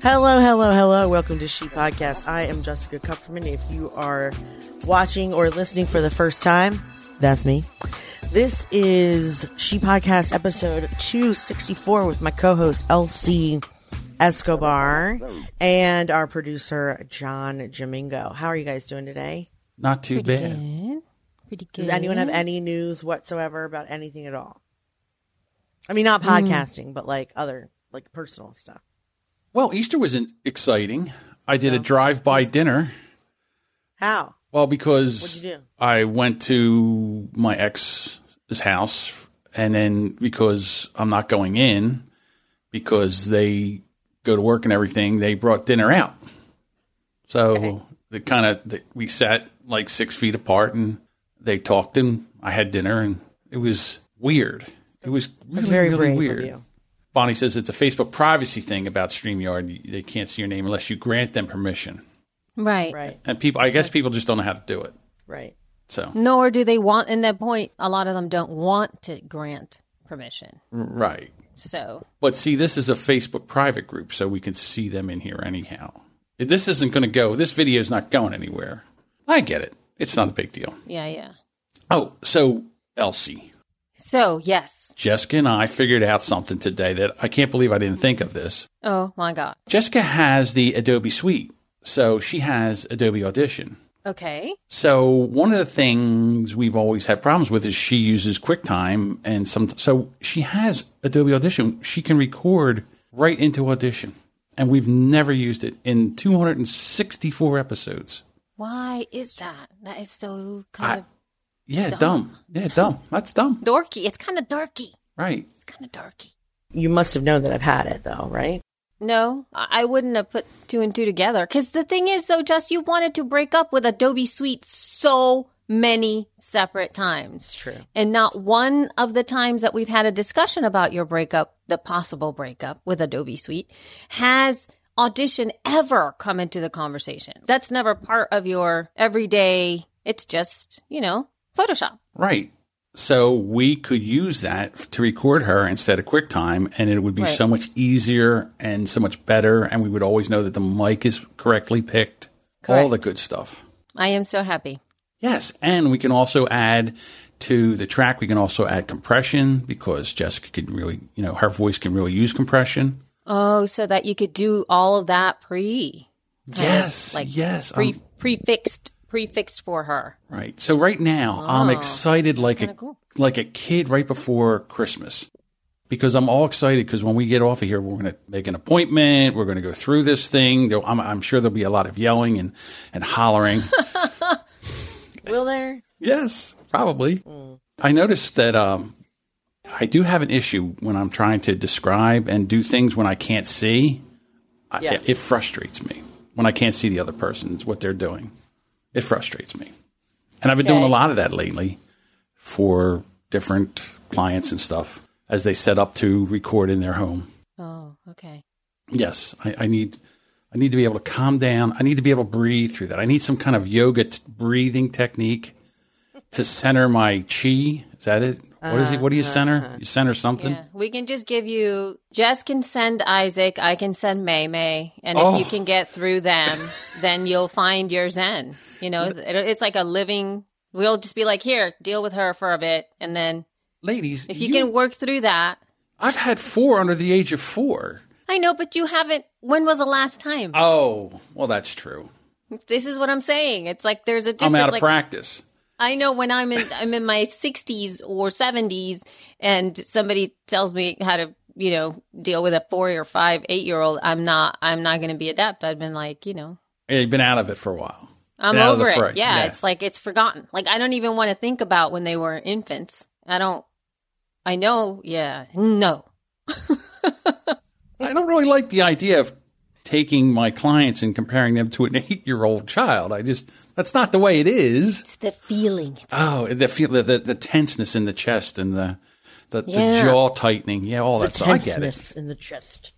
Hello, hello, hello. Welcome to She Podcast. I am Jessica Kupferman. If you are watching or listening for the first time, that's me. This is She Podcast episode 264 with my co host, Elsie Escobar, and our producer, John Jamingo. How are you guys doing today? Not too bad. Good. Pretty good. Does anyone have any news whatsoever about anything at all? I mean, not podcasting, mm. but like other, like personal stuff. Well, Easter wasn't exciting. I did a drive-by dinner. How? Well, because What'd you do? I went to my ex's house, and then because I'm not going in, because they go to work and everything, they brought dinner out. So the kind of we sat like six feet apart, and they talked, and I had dinner, and it was weird. It was really, very really weird. You. Bonnie says it's a Facebook privacy thing about StreamYard. They can't see your name unless you grant them permission. Right. Right, And people, I guess people just don't know how to do it. right. So, Nor do they want, in that point, a lot of them don't want to grant permission. right. So, But see, this is a Facebook private group, so we can see them in here anyhow. This isn't going to go, this video is not going anywhere. I get it. It's not a big deal. yeah, yeah. Oh, so Elsie, So, yes. Jessica and I figured out something today that I can't believe I didn't think of this. Oh, my God. Jessica has the Adobe Suite, so she has Adobe Audition. Okay. So one of the things we've always had problems with is she uses QuickTime, and some. So she has Adobe Audition. She can record right into Audition, and we've never used it in 264 episodes. Why is that? That is so kind Yeah, dumb. Yeah, dumb. That's dumb. dorky. It's kind of dorky. Right. It's kind of dorky. You must have known that I've had it though, right? No, I I wouldn't have put two and two together. Because the thing is, though, Jess, you wanted to break up with Adobe Suite so many separate times. It's True. And not one of the times that we've had a discussion about your breakup, the possible breakup with Adobe Suite, has audition ever come into the conversation. That's never part of your everyday, it's just, you know, Photoshop. Right. So we could use that to record her instead of QuickTime, and it would be Right. so much easier and so much better, and we would always know that the mic is correctly picked. All the good stuff. I am so happy. Yes, and we can also add to the track. We can also add compression because Jessica can really, you know, her voice can really use compression. Oh, so that you could do all of that pre. of Yes, like yes, pre um, prefixed prefixed for her. Right. So right now, I'm excited like a cool. like a kid right before Christmas because I'm all excited because when we get off of here, we're going to make an appointment. We're going to go through this thing. I'm, I'm sure there'll be a lot of yelling and and hollering. Will there? Yes, probably. I noticed that um, I do have an issue when I'm trying to describe and do things when I can't see. Yeah. It, it frustrates me when I can't see the other person. It's what they're doing. It frustrates me. And I've been doing a lot of that lately for different clients and stuff as they set up to record in their home. Oh, okay. Yes, I, I need. I need to be able to calm down. I need to be able to breathe through that. I need some kind of yoga t- breathing technique to center my chi. Is that it? What is it? What do you send center? Uh-huh. You center something? Yeah, we can just give you. Jess can send Isaac. I can send May May, and Oh. if you oh. can get through them, then you'll find your Zen. You know, it, it's like a living. We'll just be like, here, deal with her for a bit, and then Ladies, if you, can work through that, I've had four under the age of four. I know, but you haven't. When was the last time? Oh, well, that's true. this is what I'm saying. It's like there's a I'm out of like, practice. I know when I'm in I'm in my 60s or 70s and somebody tells me how to, you know, deal with a 4 or 5, 8 year old, I'm not I'm not going to be adept. I've been like, you know, Yeah, you've been out of it for a while. I'm Been out of the over it. Yeah, Yeah. it's like it's forgotten. Like I don't even want to think about when they were infants. I don't I know, yeah. No. I don't really like the idea of taking my clients and comparing them to an eight year old child. I just, that's not the way it is. It's the feeling. It's, Oh, the feel the, the, the tenseness in the chest and the the, Yeah. the jaw tightening. Yeah, all that stuff. I get it. Tenseness in the chest.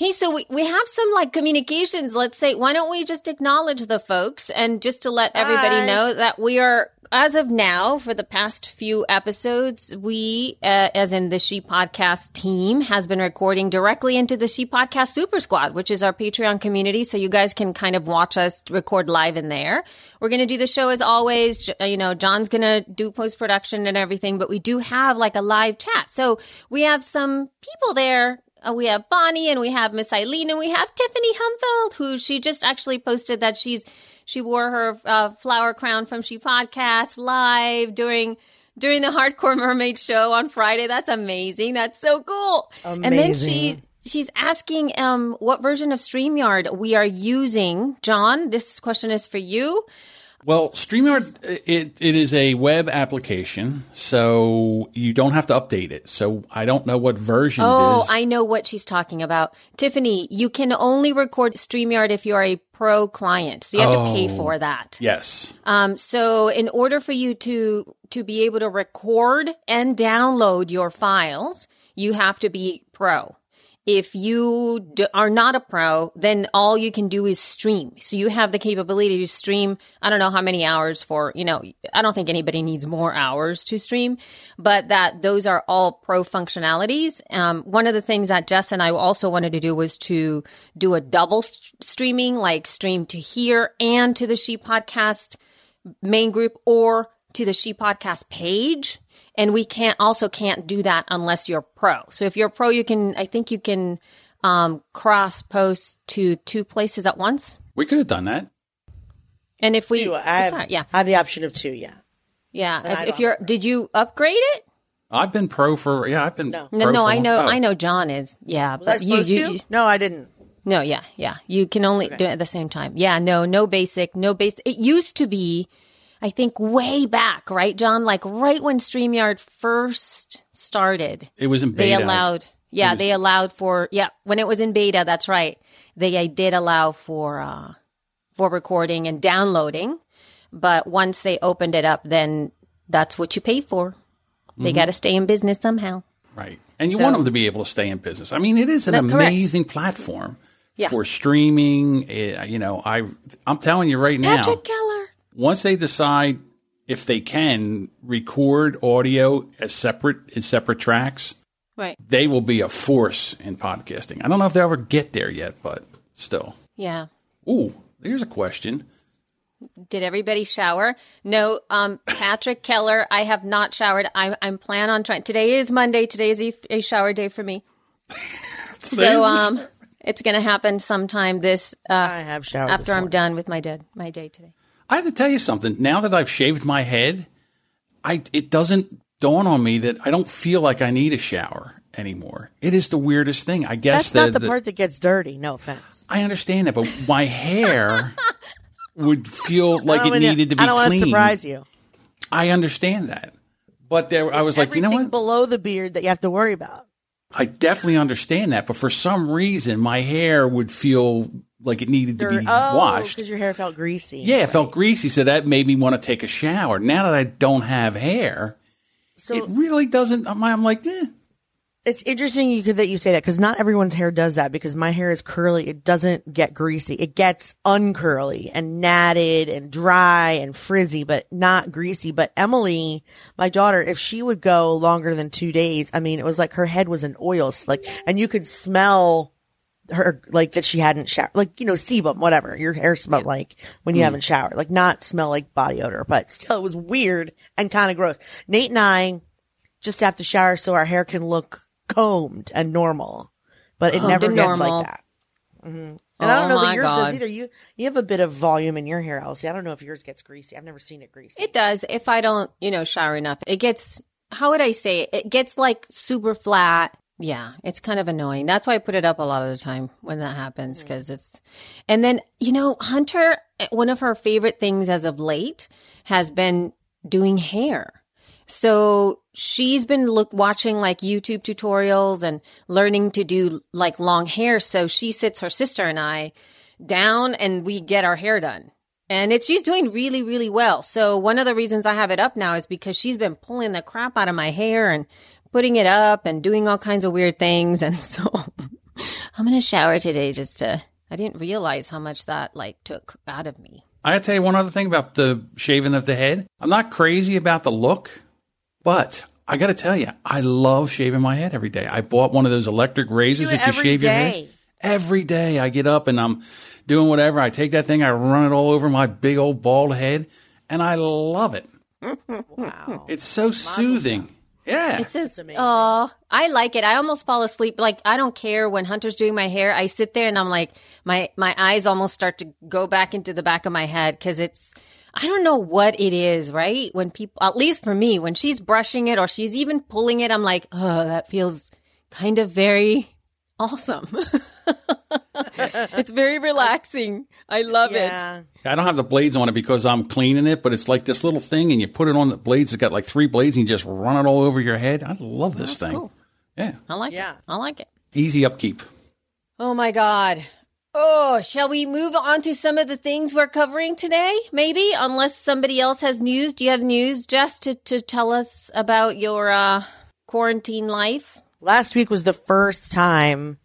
Hey, so we, we have some like communications. Let's say, why don't we just acknowledge the folks and just to let everybody know that we are, as of now, for the past few episodes, we, uh, as in the She Podcast team, has been recording directly into the She Podcast Super Squad, which is our Patreon community. So you guys can kind of watch us record live in there. We're going to do the show as always. You know, John's going to do post production and everything, but we do have like a live chat. So we have some people there uh, we have Bonnie and we have Miss Eileen and we have Tiffany Humfeld, who she just actually posted that she's she wore her uh, flower crown from She Podcast live during during the Hardcore Mermaid show on Friday. That's amazing. That's so cool. Amazing. And then she she's asking um what version of StreamYard we are using. John, this question is for you. Well, StreamYard, it, it is a web application, so you don't have to update it. So I don't know what version it is. Oh. I know what she's talking about. Tiffany, you can only record StreamYard if you are a pro client. So you have to pay Oh. for that. yes. Um, so in order for you to to be able to record and download your files, you have to be pro. If you are not a pro, then all you can do is stream. So you have the capability to stream. I don't know how many hours for, you know, I don't think anybody needs more hours to stream, but that those are all pro functionalities. Um, one of the things that Jess and I also wanted to do was to do a double st- streaming, like stream to here and to the She podcast main group or to the She Podcast page. And we can't also can't do that unless you're pro. So if you're pro, you can, I think you can um, cross post to two places at once. We could have done that. And if we, Two, I have, all right, yeah, I have the option of two. Yeah. yeah. If, if you're, did you upgrade it? I've been pro for, yeah, I've been. No. No, pro no, for- I know, oh. I know. John is, yeah, Was I but you, you, to? you, no, I didn't. No, yeah, yeah. You can only do it at the same time. Yeah, no, no basic, no basic. It used to be, I think, way back, right, John? Like right when StreamYard first started, It was in they allowed, yeah, was- they allowed for, yeah, when it was in beta, that's right. They uh, did allow for, uh, for recording and downloading. But once they opened it up, then that's what you pay for. Mm-hmm. They got to stay in business somehow. Right. And you So- want them to be able to stay in business. I mean, it is an That- correct. amazing platform Yeah. for streaming. Eh, you know, I, I'm telling you right now, Patrick Keller. Once they decide if they can record audio as separate, in separate tracks, Right. they will be a force in podcasting. I don't know if they'll ever get there yet, but still. Yeah. Ooh, here's a question. Did everybody shower? No, um, Patrick Keller, I have not showered. I, I'm plan on trying. Today is Monday. Today is a, a shower day for me. so, um, it's going to happen sometime this, uh, I have showered after I'm morning. done with my dead, my day today. I have to tell you something. Now that I've shaved my head, I it doesn't dawn on me that I don't feel like I need a shower anymore. It is the weirdest thing. I guess That's not the, part that gets dirty. No offense. I understand that, but my hair would feel like it needed to be I don't want to surprise you. I understand that, but there, I was like, you know what? below the beard that you have to worry about. I definitely understand that, but for some reason, my hair would feel like it needed to be oh, washed. because your hair felt greasy. Yeah, it felt greasy, so that made me want to take a shower. Now that I don't have hair, So it really doesn't. I'm, I'm like, eh. it's interesting you could, that you say that because not everyone's hair does that because my hair is curly. It doesn't get greasy. It gets uncurly and natted and dry and frizzy, but not greasy. But Emily, my daughter, if she would go longer than two days, I mean, it was like her head was an oil slick and you could smell her like that she hadn't showered, like, you know, sebum, whatever your hair smelled like when you haven't showered, like not smell like body odor, but still it was weird and kind of gross. Nate and I just have to shower so our hair can look combed and normal, but it Combed never gets normal. like that. hmm And I don't Oh know that yours God. does either. You you have a bit of volume in your hair, Elsie. I don't know if yours gets greasy. I've never seen it greasy. It does. If I don't, you know, shower enough, it gets, how would I say it? It gets like super flat. Yeah, it's kind of annoying. That's why I put it up a lot of the time when that happens mm. because it's, and then, you know, Hunter, one of her favorite things as of late has been doing hair. So she's been look watching like YouTube tutorials and learning to do like long hair. So she sits her sister and I down and we get our hair done. And it's she's doing really, really well. So one of the reasons I have it up now is because she's been pulling the crap out of my hair and putting it up and doing all kinds of weird things. And so I'm gonna shower today just to. I didn't realize how much that like took out of me. I gotta tell you one other thing about the shaving of the head. I'm not crazy about the look, but I gotta tell you, I love shaving my head every day. I bought one of those electric razors Do that you every shave your head. Every day I get up and I'm doing whatever. I take that thing, I run it all over my big old bald head, and I love it. Wow. It's so soothing. Yeah. It's just, amazing. oh, I like it. I almost fall asleep. Like I don't care when Hunter's doing my hair. I sit there and I'm like, my my eyes almost start to go back into the back of my head because it's. I don't know what it is, right? When people, at least for me, when she's brushing it or she's even pulling it, I'm like, oh, that feels kind of very awesome. it's very relaxing. I love it. I don't have the blades on it because I'm cleaning it, but it's like this little thing, and you put it on the blades. It's got like three blades, and you just run it all over your head. I love this thing. cool. Yeah, I like Yeah. it. I like it. easy upkeep. Oh my God. Oh, shall we move on to some of the things we're covering today? Maybe, unless somebody else has news. Do you have news, Jess, to, to tell us about your uh, quarantine life? Last week was the first time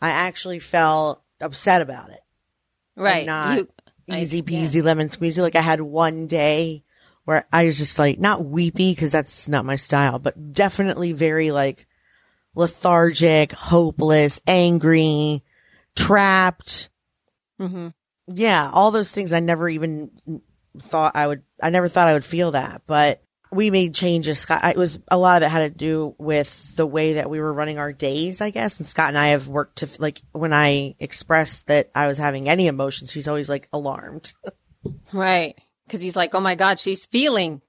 I actually felt upset about it. Right. not You- Easy peasy lemon squeezy. Like I had one day where I was just like not weepy because that's not my style, but definitely very like lethargic, hopeless, angry, trapped. Mhm. Yeah, all those things I never even thought I would. I never thought I would feel that, but we made changes. Scott, it was a lot of it had to do with the way that we were running our days, I guess. And Scott and I have worked to like when I expressed that I was having any emotions, he's always like alarmed. Right. Because he's like, oh my God, she's feeling.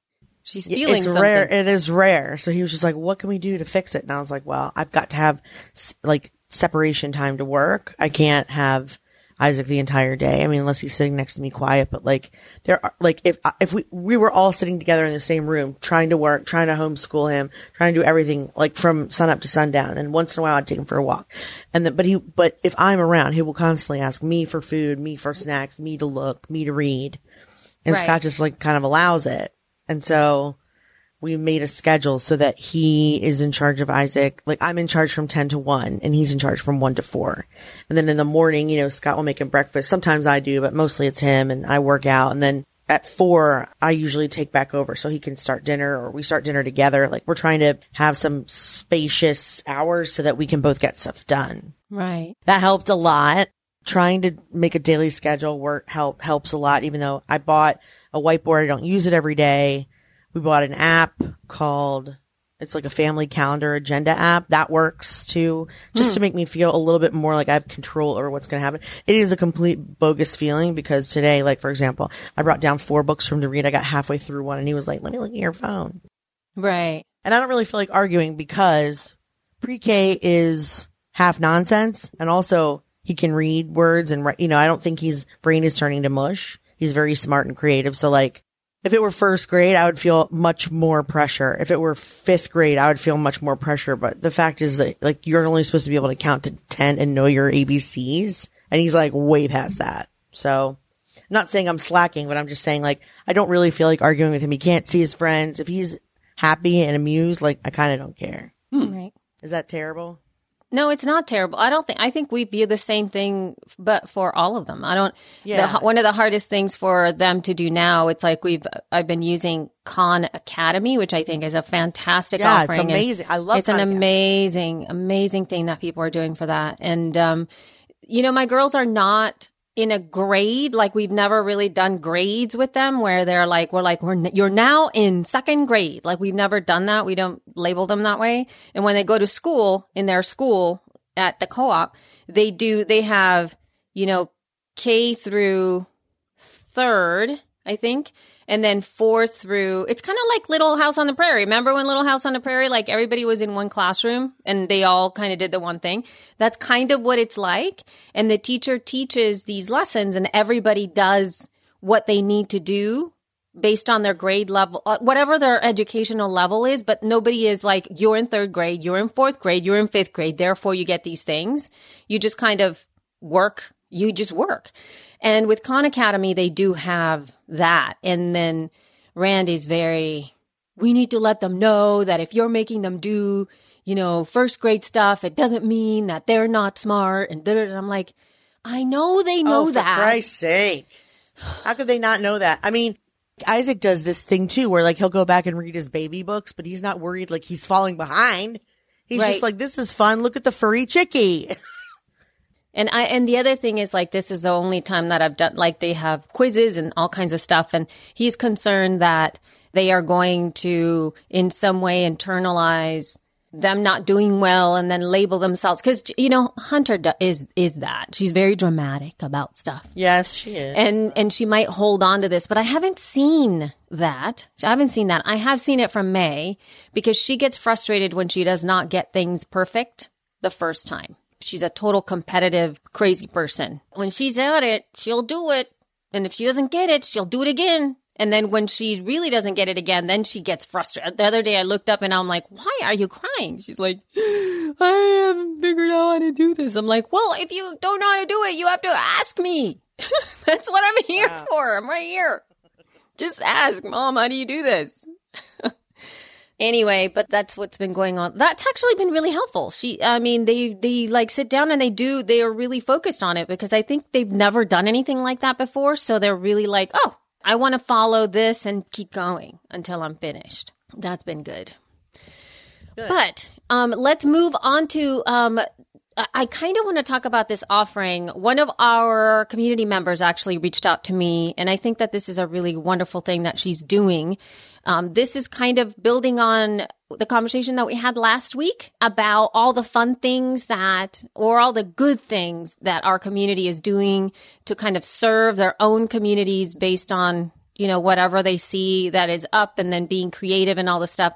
She's feeling it's something. rare. It is rare. So he was just like, "What can we do to fix it?" And I was like, "Well, I've got to have like separation time to work. I can't have Isaac the entire day. I mean, unless he's sitting next to me quiet. But like, there are like if if we we were all sitting together in the same room, trying to work, trying to homeschool him, trying to do everything like from sun up to sundown. And then once in a while, I'd take him for a walk. And then, but he, but if I'm around, he will constantly ask me for food, me for snacks, me to look, me to read. And Right. Scott just like kind of allows it. And so we made a schedule so that he is in charge of Isaac. Like I'm in charge from 10 to 1 and he's in charge from 1 to 4. And then in the morning, you know, Scott will make him breakfast. Sometimes I do, but mostly it's him and I work out. And then at 4, I usually take back over so he can start dinner or we start dinner together. Like we're trying to have some spacious hours so that we can both get stuff done Right. that helped a lot. Trying to make a daily schedule work help helps a lot. Even though I bought a whiteboard, I don't use it every day. We bought an app called it's like a family calendar agenda app that works too, just to hmm. make me feel a little bit more like I have control over what's going to happen. It is a complete bogus feeling because today, like for example, I brought down four books from to read. I got halfway through one, and he was like, "Let me look at your phone." Right. And I don't really feel like arguing because pre-K is half nonsense and also he can read words and write, you know, I don't think his brain is turning to mush. He's very smart and creative. So like if it were first grade, I would feel much more pressure. If it were fifth grade, I would feel much more pressure. But the fact is that like you're only supposed to be able to count to 10 and know your ABCs. And he's like way past that. So I'm not saying I'm slacking, but I'm just saying like I don't really feel like arguing with him. He can't see his friends. If he's happy and amused, like I kind of don't care. Hmm. Right. Is that terrible? No, it's not terrible. I don't think. I think we view the same thing, but for all of them, I don't. Yeah. The, one of the hardest things for them to do now, it's like we've. I've been using Khan Academy, which I think is a fantastic Yeah, it's offering. and amazing. I love It's an Academy. amazing, amazing thing that people are doing for that. And um, you know, my girls are not in a grade like we've never really done grades with them where they're like we're like we're n- you're now in second grade. Like we've never done that. We don't label them that way. And when they go to school in their school at the co-op they do they have you know k through third i think and then fourth through it's kind of like little house on the prairie. Remember when little house on the prairie like everybody was in one classroom and they all kind of did the one thing? That's kind of what it's like and the teacher teaches these lessons and everybody does what they need to do based on their grade level uh, whatever their educational level is but nobody is like you're in third grade you're in fourth grade you're in fifth grade therefore you get these things. You just kind of work you just work and with khan academy they do have that and then randy's very we need to let them know that if you're making them do, you know, first grade stuff, it doesn't mean that they're not smart. And, and I'm like, I know they know oh, for. Christ's sake. How could they not know that? I mean, Isaac does this thing too, where like he'll go back and read his baby books, but he's not worried like he's falling behind. He's Right. just like, this is fun. Look at the furry chickie. And I and the other thing is like this is the only time that I've done like they have quizzes and all kinds of stuff and he's concerned that they are going to in some way internalize them not doing well and then label themselves cuz you know Hunter is is that. She's very dramatic about stuff. yes, she is. And and she might hold on to this, but I haven't seen that. I haven't seen that. I have seen it from May because she gets frustrated when she does not get things perfect the first time. She's a total competitive, crazy person. When she's at it, she'll do it. And if she doesn't get it, she'll do it again. And then when she really doesn't get it again, then she gets frustrated. The other day I looked up and I'm like, why are you crying? She's like, I haven't figured out how to do this. I'm like, well, if you don't know how to do it, you have to ask me. That's what I'm here for. I'm right here. Just ask, Mom, how do you do this? anyway, but that's what's been going on. That's actually been really helpful. She, I mean, they, they like sit down and they do, they are really focused on it because I think they've never done anything like that before. So they're really like, oh, I want to follow this and keep going until I'm finished. That's been good. But um, let's move on to. Um, I- kind of want to talk about this offering. One of our community members actually reached out to me, and I think that this is a really wonderful thing that she's doing. Um, this is kind of building on the conversation that we had last week about all the fun things that, or all the good things that our community is doing to kind of serve their own communities based on, you know, whatever they see that is up and then being creative and all the stuff.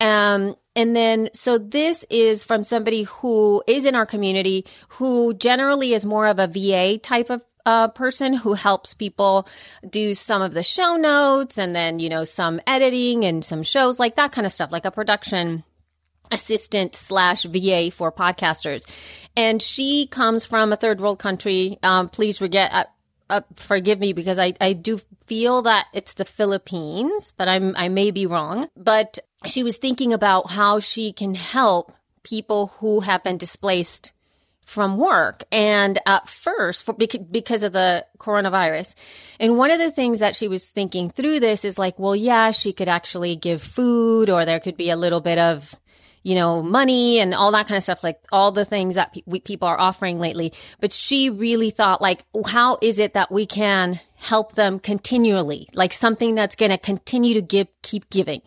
Um, and then, so this is from somebody who is in our community who generally is more of a VA type of uh, person who helps people do some of the show notes and then, you know, some editing and some shows like that kind of stuff, like a production assistant slash VA for podcasters. And she comes from a third world country. Um, please forget, uh, uh, forgive me because I, I do feel that it's the Philippines, but I'm, I may be wrong. But she was thinking about how she can help people who have been displaced from work. And at first for, because of the coronavirus and one of the things that she was thinking through this is like well yeah she could actually give food or there could be a little bit of you know money and all that kind of stuff like all the things that pe- people are offering lately. But she really thought like how is it that we can help them continually? Like something that's going to continue to give keep giving.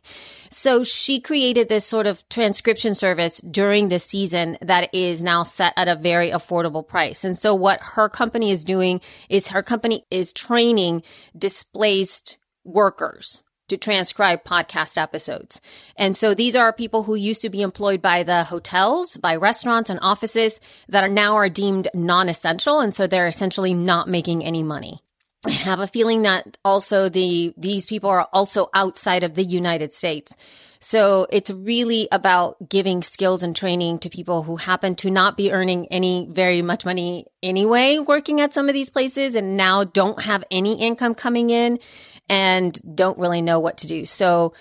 So she created this sort of transcription service during the season that is now set at a very affordable price. And so what her company is doing is her company is training displaced workers to transcribe podcast episodes. And so these are people who used to be employed by the hotels, by restaurants and offices that are now are deemed non-essential. And so they're essentially not making any money. I have a feeling that also the these people are also outside of the United States. So it's really about giving skills and training to people who happen to not be earning any very much money anyway working at some of these places and now don't have any income coming in and don't really know what to do. So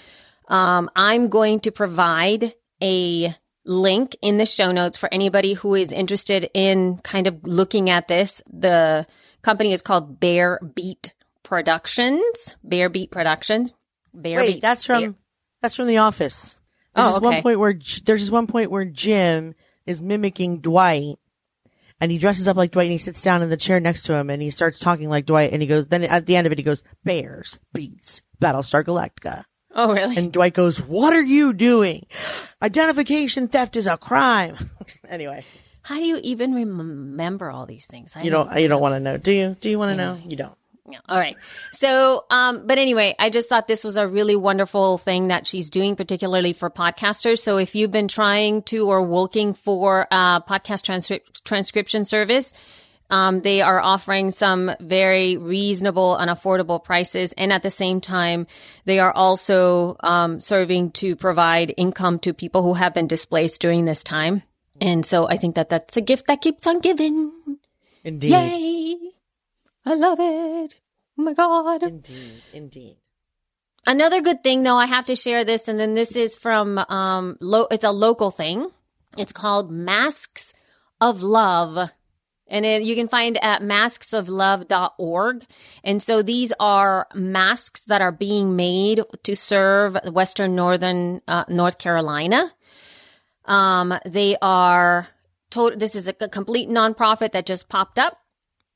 um, I'm going to provide a link in the show notes for anybody who is interested in kind of looking at this. The company is called Bear Beat Productions. Bear Beat Productions. Bear Wait, Beat. that's from Bear- that's from The Office. There's Oh, just one point where there's just one point where Jim is mimicking Dwight, and he dresses up like Dwight, and he sits down in the chair next to him, and he starts talking like Dwight, and he goes. Then at the end of it, he goes, "Bears beets Battlestar Galactica," Oh, really? and Dwight goes, "What are you doing? Identification theft is a crime." anyway, How do you even remember all these things? I you don't you don't want to know, do you? Do you want to know? You don't. All right. So, um, but anyway, I just thought this was a really wonderful thing that she's doing, particularly for podcasters. So if you've been trying to or looking for a podcast transcri- transcription service, um, they are offering some very reasonable and affordable prices. And at the same time, they are also, um, serving to provide income to people who have been displaced during this time. And so I think that that's a gift that keeps on giving. Another good thing, though, I have to share this, and then this is from um, lo- it's a local thing. It's called Masks of Love. And it, you can find at masksoflove.org. And so these are masks that are being made to serve Western Northern uh, North Carolina. Um, they are told this is a, a complete nonprofit that just popped up.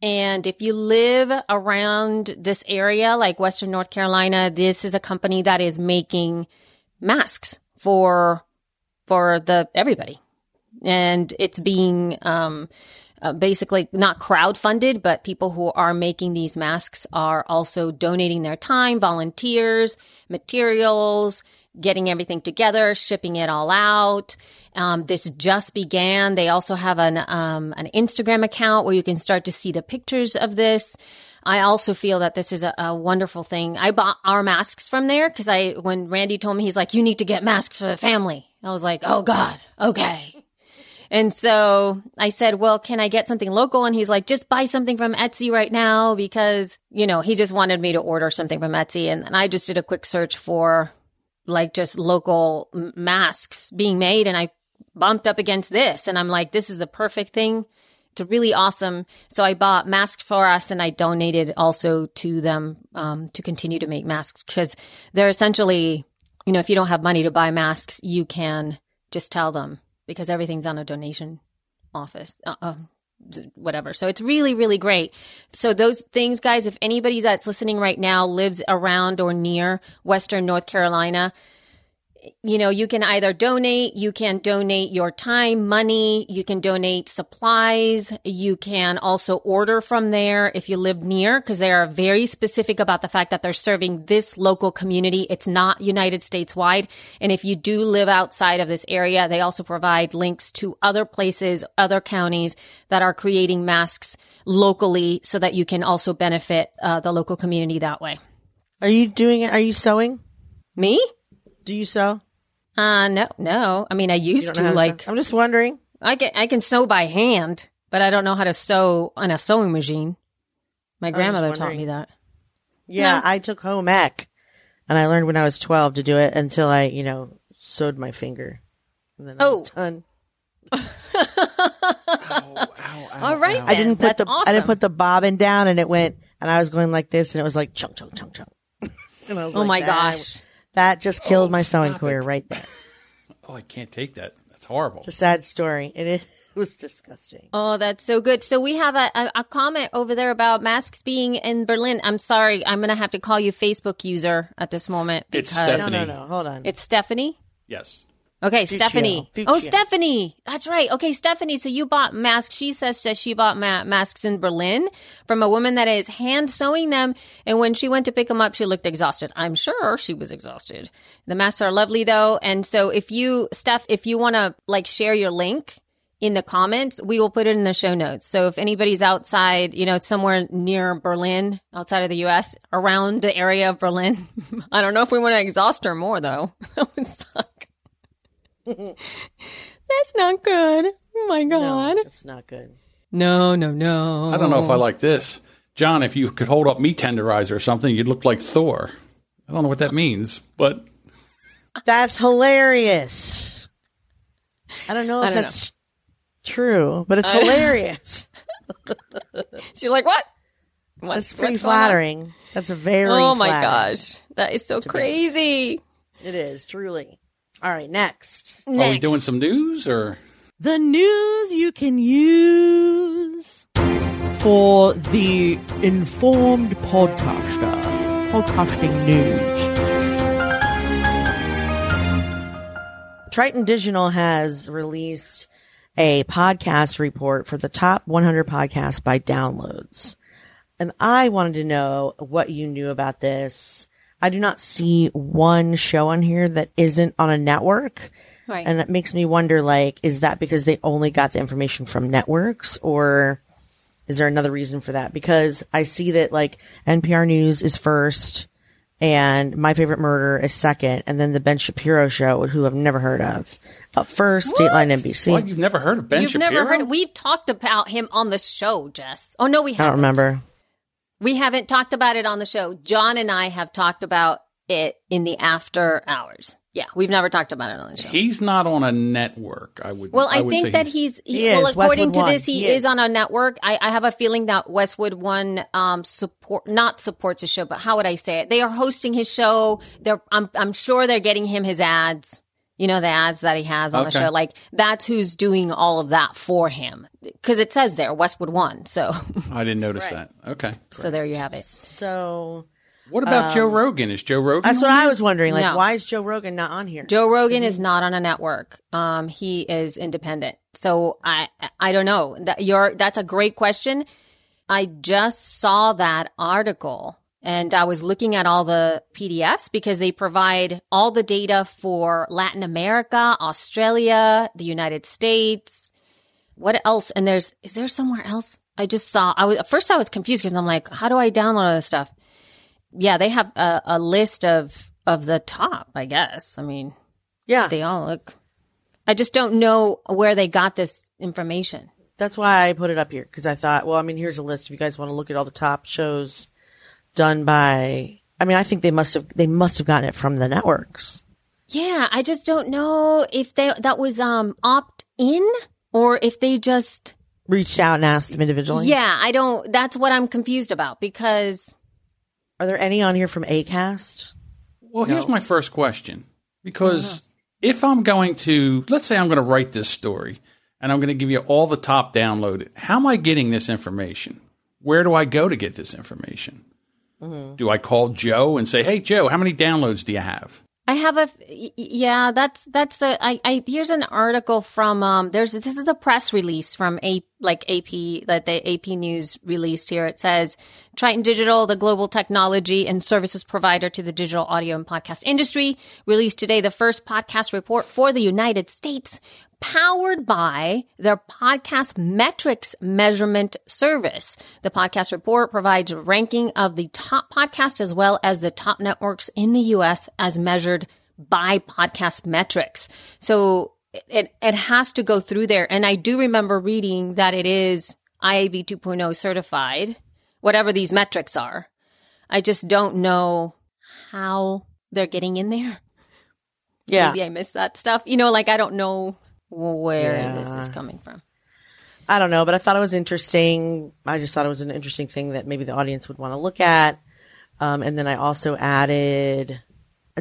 And if you live around this area, like Western North Carolina, this is a company that is making masks for for the everybody, and it's being um, uh, basically not crowdfunded, but people who are making these masks are also donating their time, volunteers, materials, getting everything together, shipping it all out. Um, this just began. They also have an um, an Instagram account where you can start to see the pictures of this. I also feel that this is a, a wonderful thing. I bought our masks from there because I when Randy told me he's like, you need to get masks for the family. I was like, oh God, okay. And so I said, well, can I get something local? And he's like, just buy something from Etsy right now because, you know, he just wanted me to order something from Etsy. And, and I just did a quick search for like just local masks being made. And I bumped up against this. And I'm like, this is the perfect thing. It's really awesome. So I bought masks for us and I donated also to them um, to continue to make masks because they're essentially, you know, if you don't have money to buy masks, you can just tell them because everything's on a donation office. Uh, uh, whatever. So it's really, really great. So those things, guys, if anybody that's listening right now lives around or near Western North Carolina, you know, you can either donate, you can donate your time, money, you can donate supplies, you can also order from there if you live near, because they are very specific about the fact that they're serving this local community. It's not United States wide. And if you do live outside of this area, they also provide links to other places, other counties that are creating masks locally so that you can also benefit uh, the local community that way. Are you doing it? Are you sewing? Me? Do you sew? Uh, no, no. I mean, I used to know to like, sew? I'm just wondering. I can, I can sew by hand, but I don't know how to sew on a sewing machine. My grandmother taught me that. Yeah, No. I took home ec, and I learned when I was 12 to do it until I, you know, sewed my finger. And then I was Oh. done. All right, I didn't put That's the awesome. I didn't put the bobbin down, and it went, and I was going like this, and it was like chunk, chunk, chunk, chunk. and I was oh like, my that- gosh. That just killed Oh, my sewing career it. right there. Oh, I can't take that. That's horrible. It's a sad story. It, is- it was disgusting. Oh, that's so good. So we have a, a, a comment over there about masks being in Berlin. I'm sorry. I'm going to have to call you Facebook user at this moment It's because No, no, no. Hold on. it's Stephanie. Yes. Okay, Fuccio. Stephanie. Fuccio. Oh, Stephanie. That's right. Okay, Stephanie. So you bought masks. She says that she bought ma- masks in Berlin from a woman that is hand sewing them. And when she went to pick them up, she looked exhausted. I'm sure she was exhausted. The masks are lovely though. And so if you, Steph, if you want to like share your link in the comments, we will put it in the show notes. So if anybody's outside, you know, somewhere near Berlin, outside of the US, around the area of Berlin, I don't know if we want to exhaust her more though. That would suck. That's not good. Oh my no, god. it's not good. No, no, no. I don't know if I like this. John, if you could hold up meat tenderizer or something, you'd look like Thor. I don't know what that means, but That's hilarious. I don't know if don't that's true, but it's hilarious. She's like, what? What's, That's pretty what's going on? flattering. That's very Oh my flattering. gosh. That is so crazy. It is truly. All right, next. are we doing some news or? The news you can use for the informed podcaster. Podcasting news. Triton Digital has released a podcast report for the top 100 podcasts by downloads. And I wanted to know what you knew about this. I do not see one show on here that isn't on a network. Right. And it makes me wonder, like, is that because they only got the information from networks or is there another reason for that? Because I see that like NPR News is first and My Favorite Murder is second and then the Ben Shapiro show, who I've never heard of, up first, Dateline NBC. What? You've never heard of Ben You've Shapiro? never heard. We've talked about him on the show, Jess. Oh no, we Haven't. I don't haven't. remember. We haven't talked about it on the show. John and I have talked about it in the after hours. Yeah, we've never talked about it on the show. He's not on a network. I would. Well, I, would think say that he's- he's, He well, is, according Westwood to One. this, he, He is. is. on a network. I, I have a feeling that Westwood One um support not supports his show, but how would I say it? They are hosting his show. They're I'm I'm sure they're getting him his ads. You know the ads that he has on the show. Like that's who's doing all of that for him because it says there Westwood One. So I didn't notice that. Okay. so there you have it. So What about Joe Rogan? Is Joe Rogan? that's what on I was wondering. Like, No. why is Joe Rogan not on here? Joe Rogan is not on a network. Um, he is independent. So I, I don't know. That you're, that's a great question. I just saw that article and I was looking at all the PDFs because they provide all the data for Latin America, Australia, the United States. What else? And there's, is there somewhere else? I just saw, I was, at first I was confused because I'm like, how do I download all this stuff? Yeah, they have a, a list of, of the top, I guess. I mean, yeah, they all look. I just don't know where they got this information. that's why I put it up here because I thought, well, I mean, here's a list. If you guys want to look at all the top shows done by, I mean, I think they must have they must have gotten it from the networks. Yeah, I just don't know if they that was um opt in or if they just Reached out and asked them individually. Yeah, I don't that's what I'm confused about because Are there any on here from Acast? Well, here's my first question. Because if I'm going to, let's say I'm going to write this story and I'm going to give you all the top downloaded, how am I getting this information? Where do I go to get this information? Do I call Joe and say, hey, Joe, how many downloads do you have? I have a yeah, that's that's the I, I here's an article from um there's this is the press release from a like AP that the AP News released here. It says Triton Digital, the global technology and services provider to the digital audio and podcast industry, released today the first podcast report for the United States powered by their podcast metrics measurement service. The podcast report provides a ranking of the top podcasts as well as the top networks in the US as measured by podcast metrics. So it, it has to go through there. And I do remember reading that it is IAB 2.0 certified, whatever these metrics are. I just don't know how they're getting in there. Yeah, Maybe I missed that stuff. You know, like I don't know where this is coming from. I don't know, but I thought it was interesting. I just thought it was an interesting thing that maybe the audience would want to look at. Um, and then I also added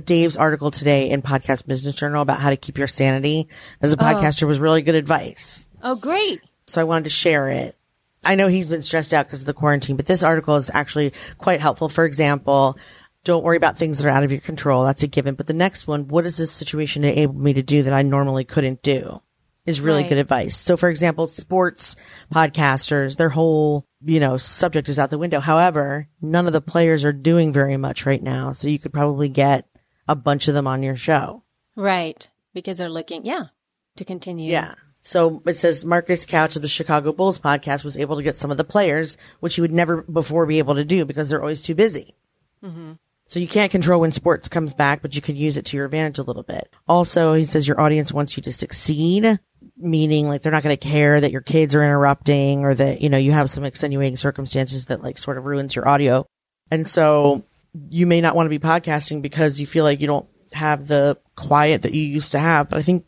Dave's article today in Podcast Business Journal about how to keep your sanity as a podcaster was really good advice. Oh, great. So I wanted to share it. I know he's been stressed out because of the quarantine, but this article is actually quite helpful. For example, don't worry about things that are out of your control. That's a given. But the next one, what does this situation enable me to do that I normally couldn't do? Is really Right. good advice. So for example, sports podcasters, their whole, you know, subject is out the window. However, none of the players are doing very much right now. So you could probably get a bunch of them on your show. Right. Because they're looking, yeah, to continue. Yeah. So it says Marcus Couch of the Chicago Bulls podcast was able to get some of the players, which he would never before be able to do because they're always too busy. Mm-hmm. So you can't control when sports comes back, but you can use it to your advantage a little bit. Also, he says your audience wants you to succeed, meaning like they're not going to care that your kids are interrupting or that, you know, you have some extenuating circumstances that like sort of ruins your audio. And so you may not want to be podcasting because you feel like you don't have the quiet that you used to have. But I think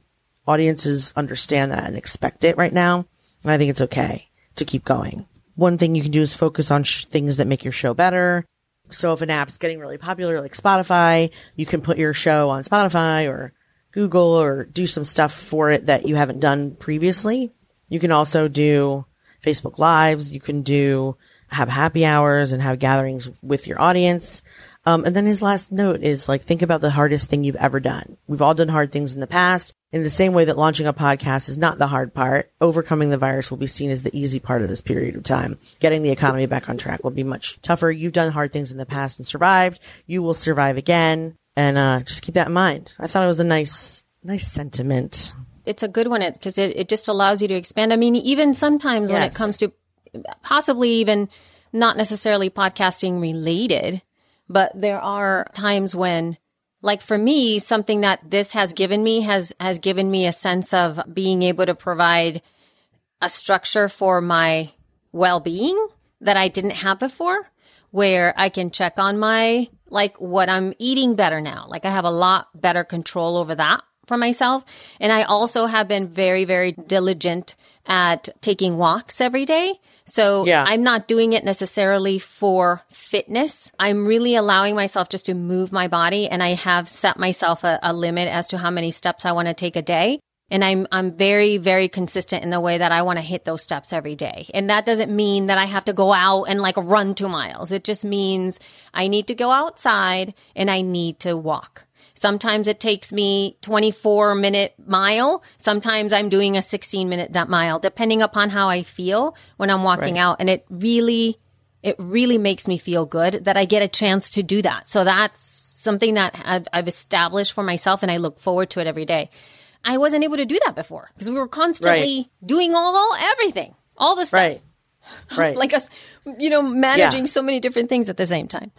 audiences understand that and expect it right now. And I think it's okay to keep going. One thing you can do is focus on sh- things that make your show better. So if an app's getting really popular, like Spotify, you can put your show on Spotify or Google or do some stuff for it that you haven't done previously. You can also do Facebook lives. You can do have happy hours and have gatherings with your audience. Um, and then his last note is like, think about the hardest thing you've ever done. We've all done hard things in the past. In the same way that launching a podcast is not the hard part, overcoming the virus will be seen as the easy part of this period of time. Getting the economy back on track will be much tougher. You've done hard things in the past and survived. You will survive again. And, uh, just keep that in mind. I thought it was a nice, nice sentiment. It's a good one because it, it just allows you to expand. I mean, even sometimes when it comes to possibly even not necessarily podcasting related, but there are times when like for me something that this has given me has has given me a sense of being able to provide a structure for my well-being that I didn't have before where I can check on my like what I'm eating better now. Like I have a lot better control over that for myself. And I also have been very, very diligent at taking walks every day. So Yeah. I'm not doing it necessarily for fitness. I'm really allowing myself just to move my body and I have set myself a, a limit as to how many steps I want to take a day. And I'm, I'm very, very consistent in the way that I want to hit those steps every day. And that doesn't mean that I have to go out and like run two miles. It just means I need to go outside and I need to walk. Sometimes it takes me 24 minute mile. Sometimes I'm doing a 16 minute mile, depending upon how I feel when I'm walking Right. out. And it really, it really makes me feel good that I get a chance to do that. So that's something that I've, I've established for myself and I look forward to it every day. I wasn't able to do that before because we were constantly doing all, all everything, all the stuff Right. Right. like us, you know, managing Yeah. so many different things at the same time.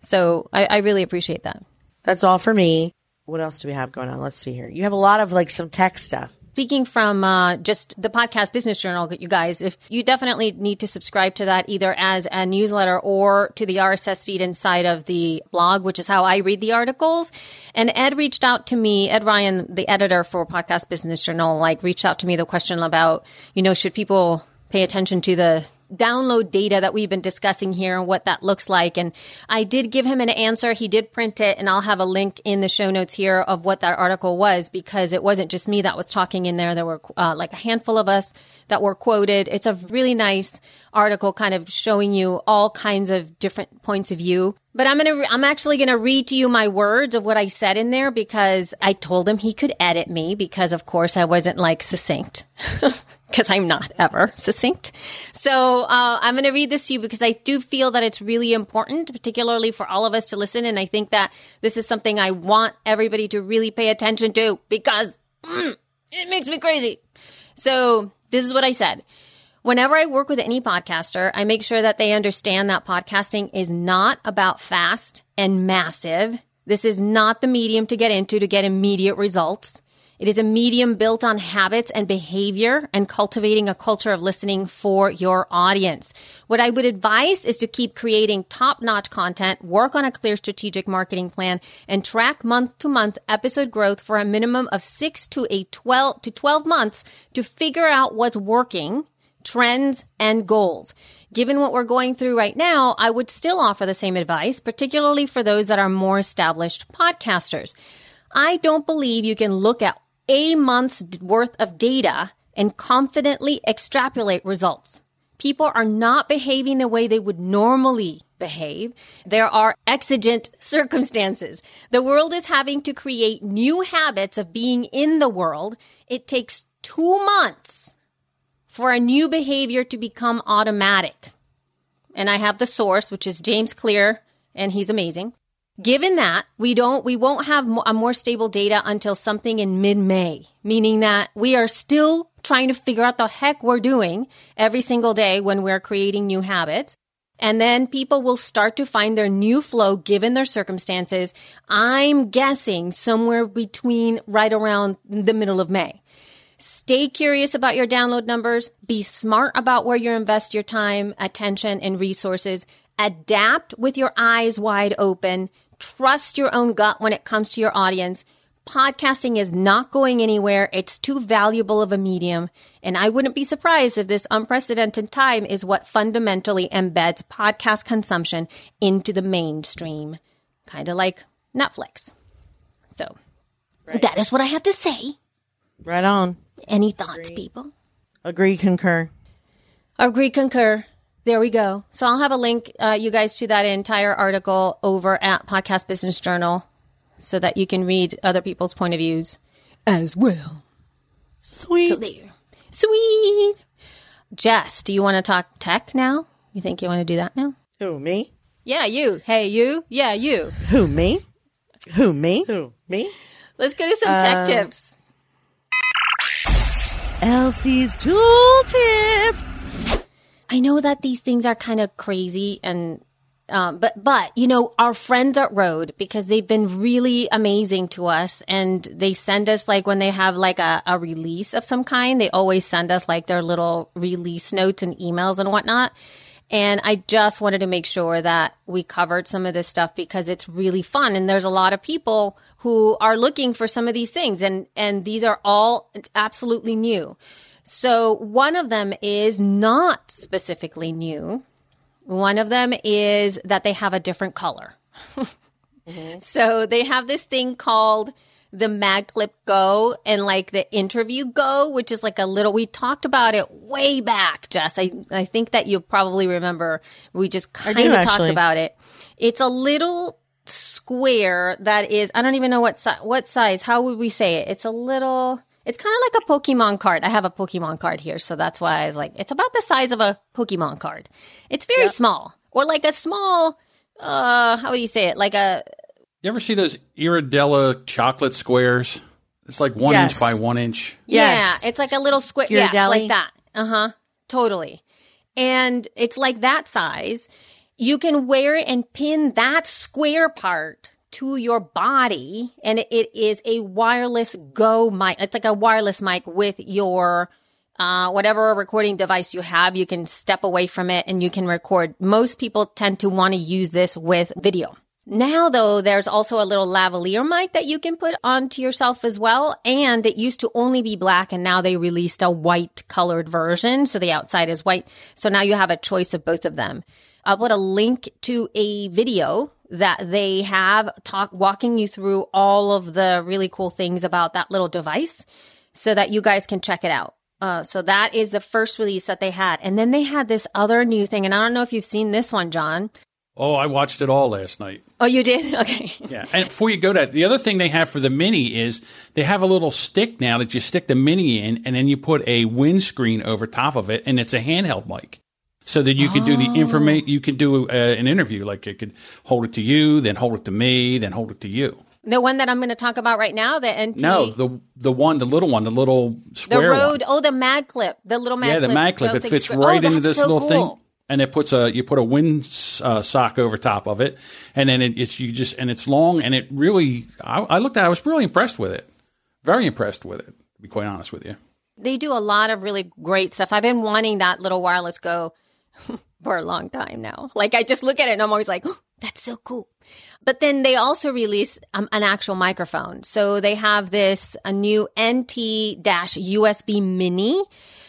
So I, I really appreciate that. That's all for me. What else do we have going on? Let's see here. You have a lot of like some tech stuff. Speaking from uh, just the podcast business journal, you guys, if you definitely need to subscribe to that either as a newsletter or to the RSS feed inside of the blog, which is how I read the articles. And Ed reached out to me, Ed Ryan, the editor for Podcast Business Journal, like reached out to me the question about, you know, should people pay attention to the download data that we've been discussing here and what that looks like. And I did give him an answer. He did print it and I'll have a link in the show notes here of what that article was because it wasn't just me that was talking in there. There were uh, like a handful of us that were quoted. It's a really nice article kind of showing you all kinds of different points of view. But I'm going to, I'm actually going to read to you my words of what I said in there because I told him he could edit me because of course I wasn't like succinct. because I'm not ever succinct. So uh, I'm going to read this to you because I do feel that it's really important, particularly for all of us to listen. And I think that this is something I want everybody to really pay attention to because mm, it makes me crazy. So this is what I said. Whenever I work with any podcaster, I make sure that they understand that podcasting is not about fast and massive. This is not the medium to get into to get immediate results. It is a medium built on habits and behavior and cultivating a culture of listening for your audience. What I would advise is to keep creating top notch content, work on a clear strategic marketing plan, and track month to month episode growth for a minimum of six to a 12 to 12 months to figure out what's working trends, and goals. Given what we're going through right now, I would still offer the same advice, particularly for those that are more established podcasters. I don't believe you can look at a month's worth of data and confidently extrapolate results. People are not behaving the way they would normally behave. There are exigent circumstances. The world is having to create new habits of being in the world. It takes two months for a new behavior to become automatic. And I have the source, which is James Clear, and he's amazing. Given that we don't, we won't have a more stable data until something in mid-May, meaning that we are still trying to figure out the heck we're doing every single day when we're creating new habits. And then people will start to find their new flow given their circumstances. I'm guessing somewhere between right around the middle of May. Stay curious about your download numbers. Be smart about where you invest your time, attention, and resources. Adapt with your eyes wide open. Trust your own gut when it comes to your audience. Podcasting is not going anywhere. It's too valuable of a medium. And I wouldn't be surprised if this unprecedented time is what fundamentally embeds podcast consumption into the mainstream. Kind of like Netflix. So that is what I have to say. Right on. Any thoughts, people? Agree, concur. Agree, concur. There we go. So I'll have a link, uh, you guys, to that entire article over at Podcast Business Journal so that you can read other people's point of views as well. Sweet. So there. Sweet. Jess, do you want to talk tech now? You think you want to do that now? Who, me? Yeah, you. Hey, you. Yeah, you. Who, me? Who, me? Who, me? Let's go to some tech tips. Elsie's tool tips. I know that these things are kind of crazy and um, but but you know our friends at Rode because they've been really amazing to us and they send us like when they have like a, a release of some kind they always send us like their little release notes and emails and whatnot And I just wanted to make sure that we covered some of this stuff because it's really fun. And there's a lot of people who are looking for some of these things. And, and these are all absolutely new. So one of them is not specifically new. One of them is that they have a different color. mm-hmm. So they have this thing called the Mag Clip Go and like the interview Go, which is like a little, we talked about it way back, Jess. I, I think that you probably remember we just kind of talked about it. It's a little square that is, I don't even know what, si- what size. How would we say it? It's a little, it's kind of like a Pokemon card. I have a Pokemon card here, so that's why I was like, it's about the size of a Pokemon card. It's very yep. small, or like a small, uh, how would you say it? Like a you ever see those Ghirardelli chocolate squares? It's like one yes. inch by one inch. Yes. Yeah, it's like a little square. Yeah, like that. Uh huh. Totally. And it's like that size. You can wear it and pin that square part to your body, and it is a wireless Go mic. It's like a wireless mic with your uh, whatever recording device you have. You can step away from it and you can record. Most people tend to want to use this with video. Now, though, there's also a little lavalier mic that you can put onto yourself as well. And it used to only be black, and now they released a white colored version. So the outside is white. So now you have a choice of both of them. I'll put a link to a video that they have talk walking you through all of the really cool things about that little device so that you guys can check it out. Uh, so that is the first release that they had. And then they had this other new thing. And I don't know if you've seen this one, John. Oh, I watched it all last night. Oh, you did? Okay. yeah. And before you go to that, the other thing they have for the Mini is they have a little stick now that you stick the Mini in, and then you put a windscreen over top of it, and it's a handheld mic. So that you can oh. do the information, you can do uh, an interview. Like it could hold it to you, then hold it to me, then hold it to you. The one that I'm going to talk about right now, the NT. No, the the one, the little one, the little square The Rode. One. Oh, the mag clip, the little mag. Yeah, the mag clip. It fits right oh, into this so little cool. thing and it puts a you put a wind uh, sock over top of it, and then it, it's you just and it's long and it really I, I, looked at it, I was really impressed with it, very impressed with it. To be quite honest with you, they do a lot of really great stuff. I've been wanting that little wireless go for a long time now. Like I just look at it and I'm always like, oh, that's so cool. But then they also release um, an actual microphone. So they have this a new NT USB Mini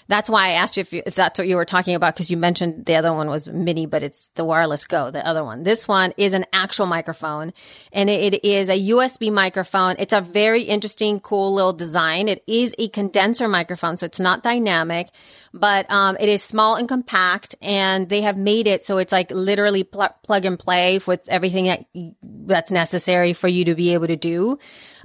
that's why I asked you if, you, if that's what you were talking about because you mentioned the other one was mini, but it's the wireless go, the other one. This one is an actual microphone and it, it is a USB microphone. It's a very interesting, cool little design. It is a condenser microphone, so it's not dynamic, but um, it is small and compact and they have made it so it's like literally pl- plug and play with everything that that's necessary for you to be able to do.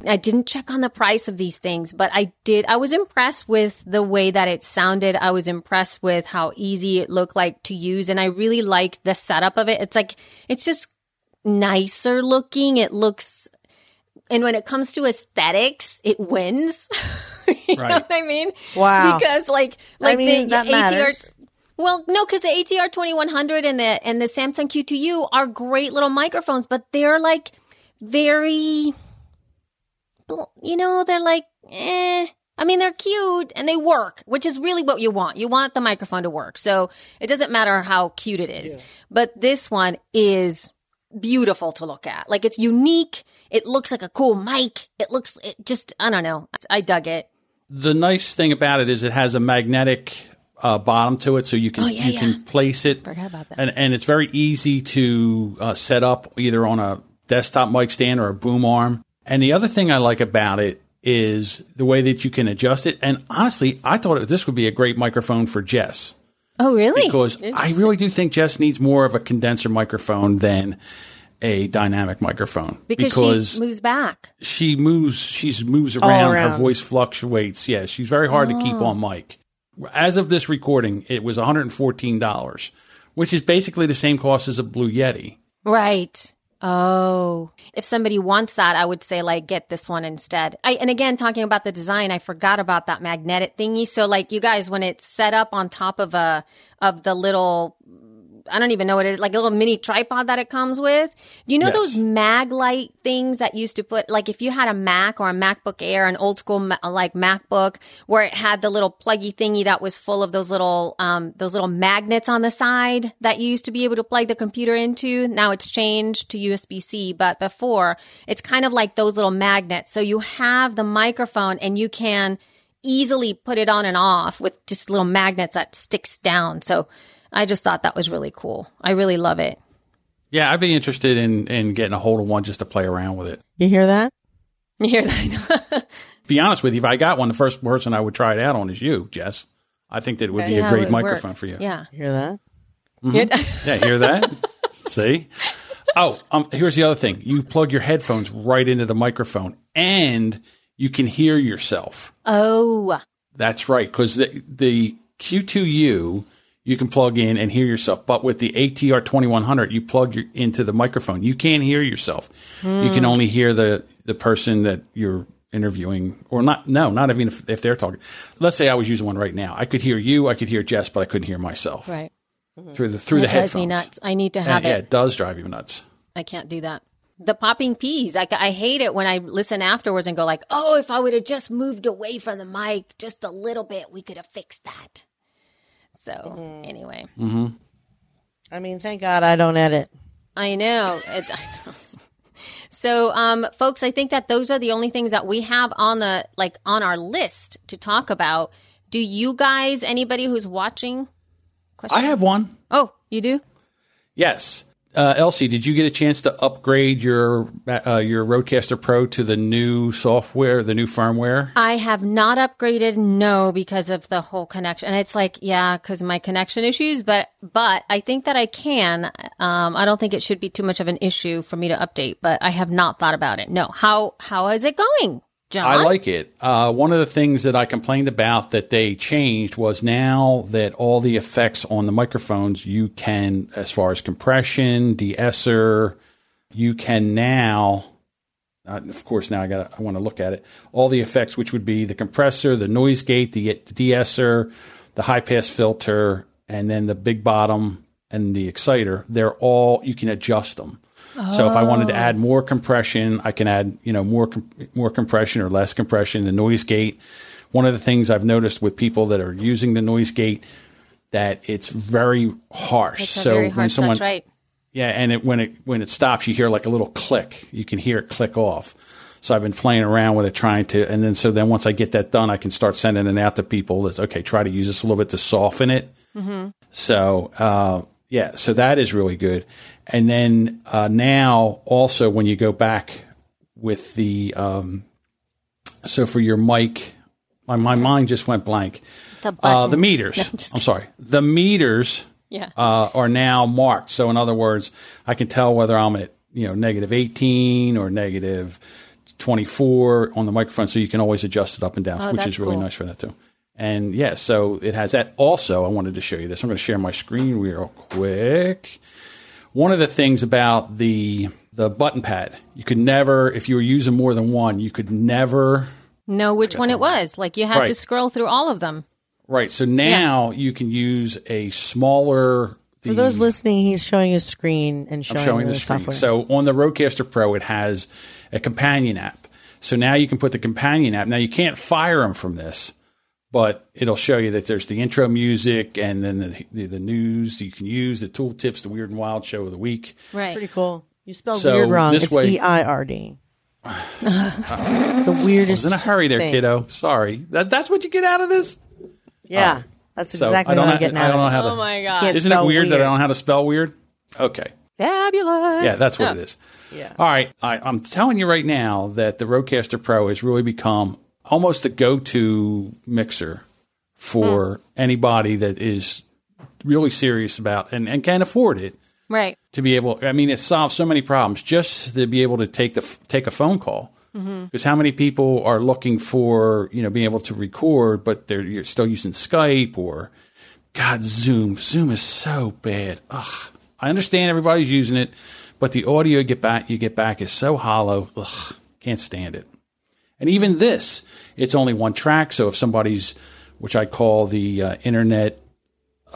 I didn't check on the price of these things, but I did. I was impressed with the way that it sounded. I was impressed with how easy it looked like to use. And I really liked the setup of it. It's like, it's just nicer looking. It looks, and when it comes to aesthetics, it wins. you right. know what I mean? Wow. Because like, like I mean, the, the ATR, well, no, because the ATR 2100 and the, and the Samson Q2U are great little microphones, but they're like very, you know, they're like, eh. I mean, they're cute and they work, which is really what you want. You want the microphone to work. So it doesn't matter how cute it is. Yeah. But this one is beautiful to look at. Like it's unique. It looks like a cool mic. It looks, it just, I don't know. I dug it. The nice thing about it is it has a magnetic uh, bottom to it, so you can oh, yeah, you yeah. can place it. Forgot about that. And and it's very easy to uh, set up either on a desktop mic stand or a boom arm. And the other thing I like about it is the way that you can adjust it. And honestly, I thought this would be a great microphone for Jess. Oh, really? Because I really do think Jess needs more of a condenser microphone than a dynamic microphone because, because she moves back. She moves. She moves around, around. Her voice fluctuates. Yeah, she's very hard oh. to keep oh. on mic. As of this recording, it was one hundred and fourteen dollars, which is basically the same cost as a Blue Yeti. Right. Oh, if somebody wants that, I would say like get this one instead. I, and again, talking about the design, I forgot about that magnetic thingy. So like you guys, when it's set up on top of a, of the little, I don't even know what it is, like a little mini tripod that it comes with. Do you know Yes. those mag light things that used to put, like if you had a Mac or a MacBook Air, an old school Ma- like MacBook, where it had the little pluggy thingy that was full of those little, um, those little magnets on the side that you used to be able to plug the computer into. Now it's changed to USB C, but before it's kind of like those little magnets. So you have the microphone and you can easily put it on and off with just little magnets that sticks down. So I just thought that was really cool. I really love it. Yeah, I'd be interested in in getting a hold of one just to play around with it. You hear that? You hear that? Be honest with you, if I got one, the first person I would try it out on is you, Jess. I think that it would be See a great microphone work. for you. Yeah. You hear that? Yeah, hear that? See? Oh, um, here's the other thing. You plug your headphones right into the microphone and you can hear yourself. Oh, That's right. Because the, the Q2U, you can plug in and hear yourself. But with the ATR 2100, you plug your, into the microphone. You can't hear yourself. You can only hear the, the person that you're interviewing or not. No, not even if, if they're talking. Let's say I was using one right now. I could hear you. I could hear Jess, but I couldn't hear myself right. Mm-hmm. through the, through It the drives headphones. me nuts. I need to Yeah, have yeah, it. it does drive you nuts. I can't do that. The popping peas. Like I hate it when I listen afterwards and go like, "Oh, if I would have just moved away from the mic just a little bit, we could have fixed that." So anyway, I mean, thank God I don't edit. I know. It, I. So, um, folks, I think that those are the only things that we have on the like on our list to talk about. Do you guys, anybody who's watching? I have one. Oh, you do? Yes. Uh, Elsie, did you get a chance to upgrade your uh, your Rodecaster Pro to the new software, the new firmware? I have not upgraded, no, because of the whole connection. And it's like, yeah, because my connection issues, but but I think that I can. Um, I don't think it should be too much of an issue for me to update, but I have not thought about it. No, how how is it going, John? I like it. Uh, one of the things that I complained about that they changed was now that all the effects on the microphones, you can, as far as compression, de-esser, you can now. Uh, of course, now I got. I want to look at it. All the effects, which would be the compressor, the noise gate, the, the de-esser, the high pass filter, and then the big bottom and the exciter. They're all you can adjust them. So if I wanted to add more compression, I can add, you know, more more compression or less compression. The noise gate. One of the things I've noticed with people that are using the noise gate that it's very harsh. It's so very when someone, right? yeah, and it, when it when it stops, you hear like a little click. You can hear it click off. So I've been playing around with it, trying to, and then so then once I get that done, I can start sending it out to people. That's okay. Try to use this a little bit to soften it. So uh, yeah, so that is really good. And then uh, now also when you go back with the um, so for your mic, my my mind just went blank. The Uh, the meters. I'm sorry. The meters yeah. uh, are now marked. So in other words, I can tell whether I'm at you know negative 18 or negative 24 on the microphone, so you can always adjust it up and down, Oh, which is really cool. nice for that too. And yeah, so it has that. Also, I wanted to show you this. I'm going to share my screen real quick. One of the things about the the button pad, you could never, if you were using more than one, you could never know which one it was. Like you had to scroll through all of them. Right. So now you can use a smaller. The, For those listening, he's showing his screen and showing, I'm showing the, the screen. software. So on the Rodecaster Pro, it has a companion app. So now you can put the companion app. Now you can't fire them from this, but it'll show you that there's the intro music and then the, the, the news you can use, the tool tips, the weird and wild show of the week. Right. Pretty cool. You spelled So weird wrong. this It's way- E I R D. the weirdest. I was in a hurry there, thing. kiddo. Sorry. That, that's what you get out of this? Yeah, that's So exactly I don't what I'm getting I out don't know of it. how to. Oh my god. Can't Isn't it spell weird, that I don't know how to spell weird? Okay. Fabulous. Yeah, that's what it is. Yeah. All right. I, I'm telling you right now that the Rodecaster Pro has really become almost the go to mixer for hmm. anybody that is really serious about and, and can afford it Right. to be able I mean it solves so many problems just to be able to take the take a phone call. Mm-hmm. Because how many people are looking for you know being able to record, but they're you're still using Skype or God Zoom. Zoom is so bad. Ugh. I understand everybody's using it, but the audio you get back you get back is so hollow. Ugh, can't stand it. And even this, it's only one track. So if somebody's, which I call the uh, internet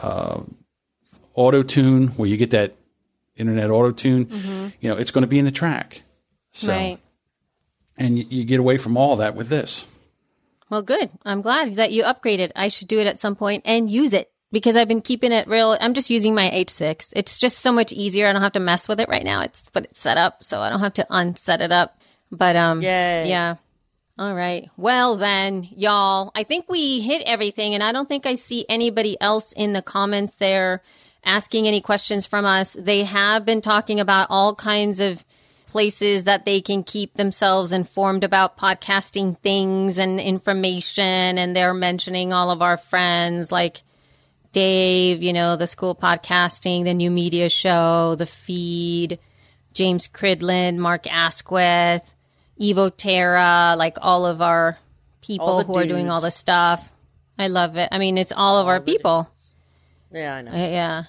uh, auto tune where you get that internet auto tune. You know, it's going to be in the track. So, Right. and you, you get away from all that with this. Well, good. I'm glad that you upgraded. I should do it at some point and use it because I've been keeping it real. I'm just using my H6. It's just so much easier. I don't have to mess with it right now. It's but it's set up, so I don't have to unset it up. But um, Yay. yeah. All right. Well then, y'all, I think we hit everything, and I don't think I see anybody else in the comments there asking any questions from us. They have been talking about all kinds of places that they can keep themselves informed about podcasting things and information. And they're mentioning all of our friends like Dave, you know, the school podcasting, the new media show, the feed, James Cridland, Mark Asquith, Evo Terra, like all of our people All who are doing all the stuff. I love it. I mean, it's all of our people. Yeah, I know. Uh, yeah.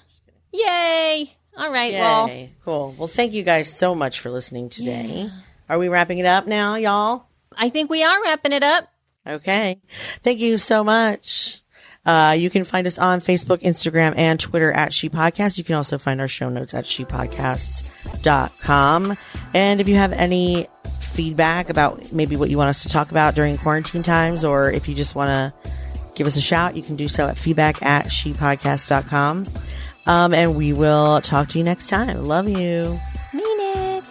Yay. All right. Well, Cool. Well, thank you guys so much for listening today. Are we wrapping it up now, y'all? I think we are wrapping it up. Okay. Thank you so much. Uh, you can find us on Facebook, Instagram, and Twitter at She Podcast. You can also find our show notes at shepodcasts.com. And if you have any feedback about maybe what you want us to talk about during quarantine times, or if you just want to give us a shout, you can do so at feedback at shepodcast.com. Um, and we will talk to you next time. Love you. Mean it.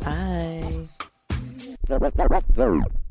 Bye.